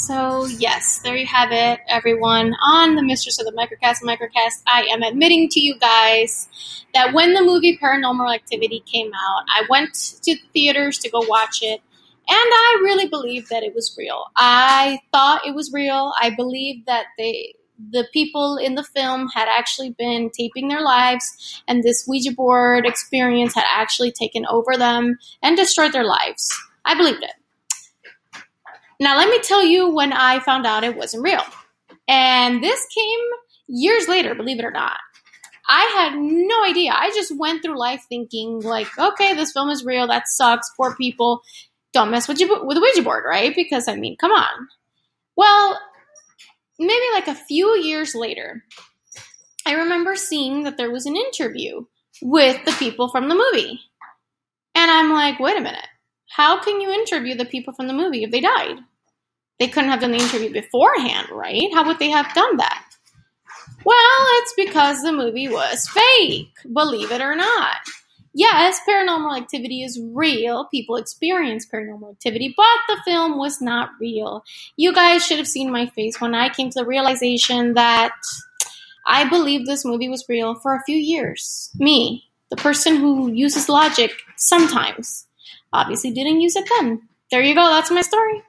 So, yes, there you have it, everyone. On the Mistress of the Microcast Microcast, I am admitting to you guys that when the movie Paranormal Activity came out, I went to the theaters to go watch it, and I really believed that it was real. I thought it was real. I believed that they the people in the film had actually been taping their lives, and this Ouija board experience had actually taken over them and destroyed their lives. I believed it. Now, let me tell you when I found out it wasn't real. And this came years later, believe it or not. I had no idea. I just went through life thinking, like, okay, this film is real. That sucks. Poor people. Don't mess with, you, with the Ouija board, right? Because, I mean, come on. Well, maybe like a few years later, I remember seeing that there was an interview with the people from the movie. And I'm like, wait a minute. How can you interview the people from the movie if they died? They couldn't have done the interview beforehand, right? How would they have done that? Well, it's because the movie was fake, believe it or not. Yes, paranormal activity is real. People experience paranormal activity, but the film was not real. You guys should have seen my face when I came to the realization that I believed this movie was real for a few years. Me, the person who uses logic sometimes, obviously didn't use it then. There you go, that's my story.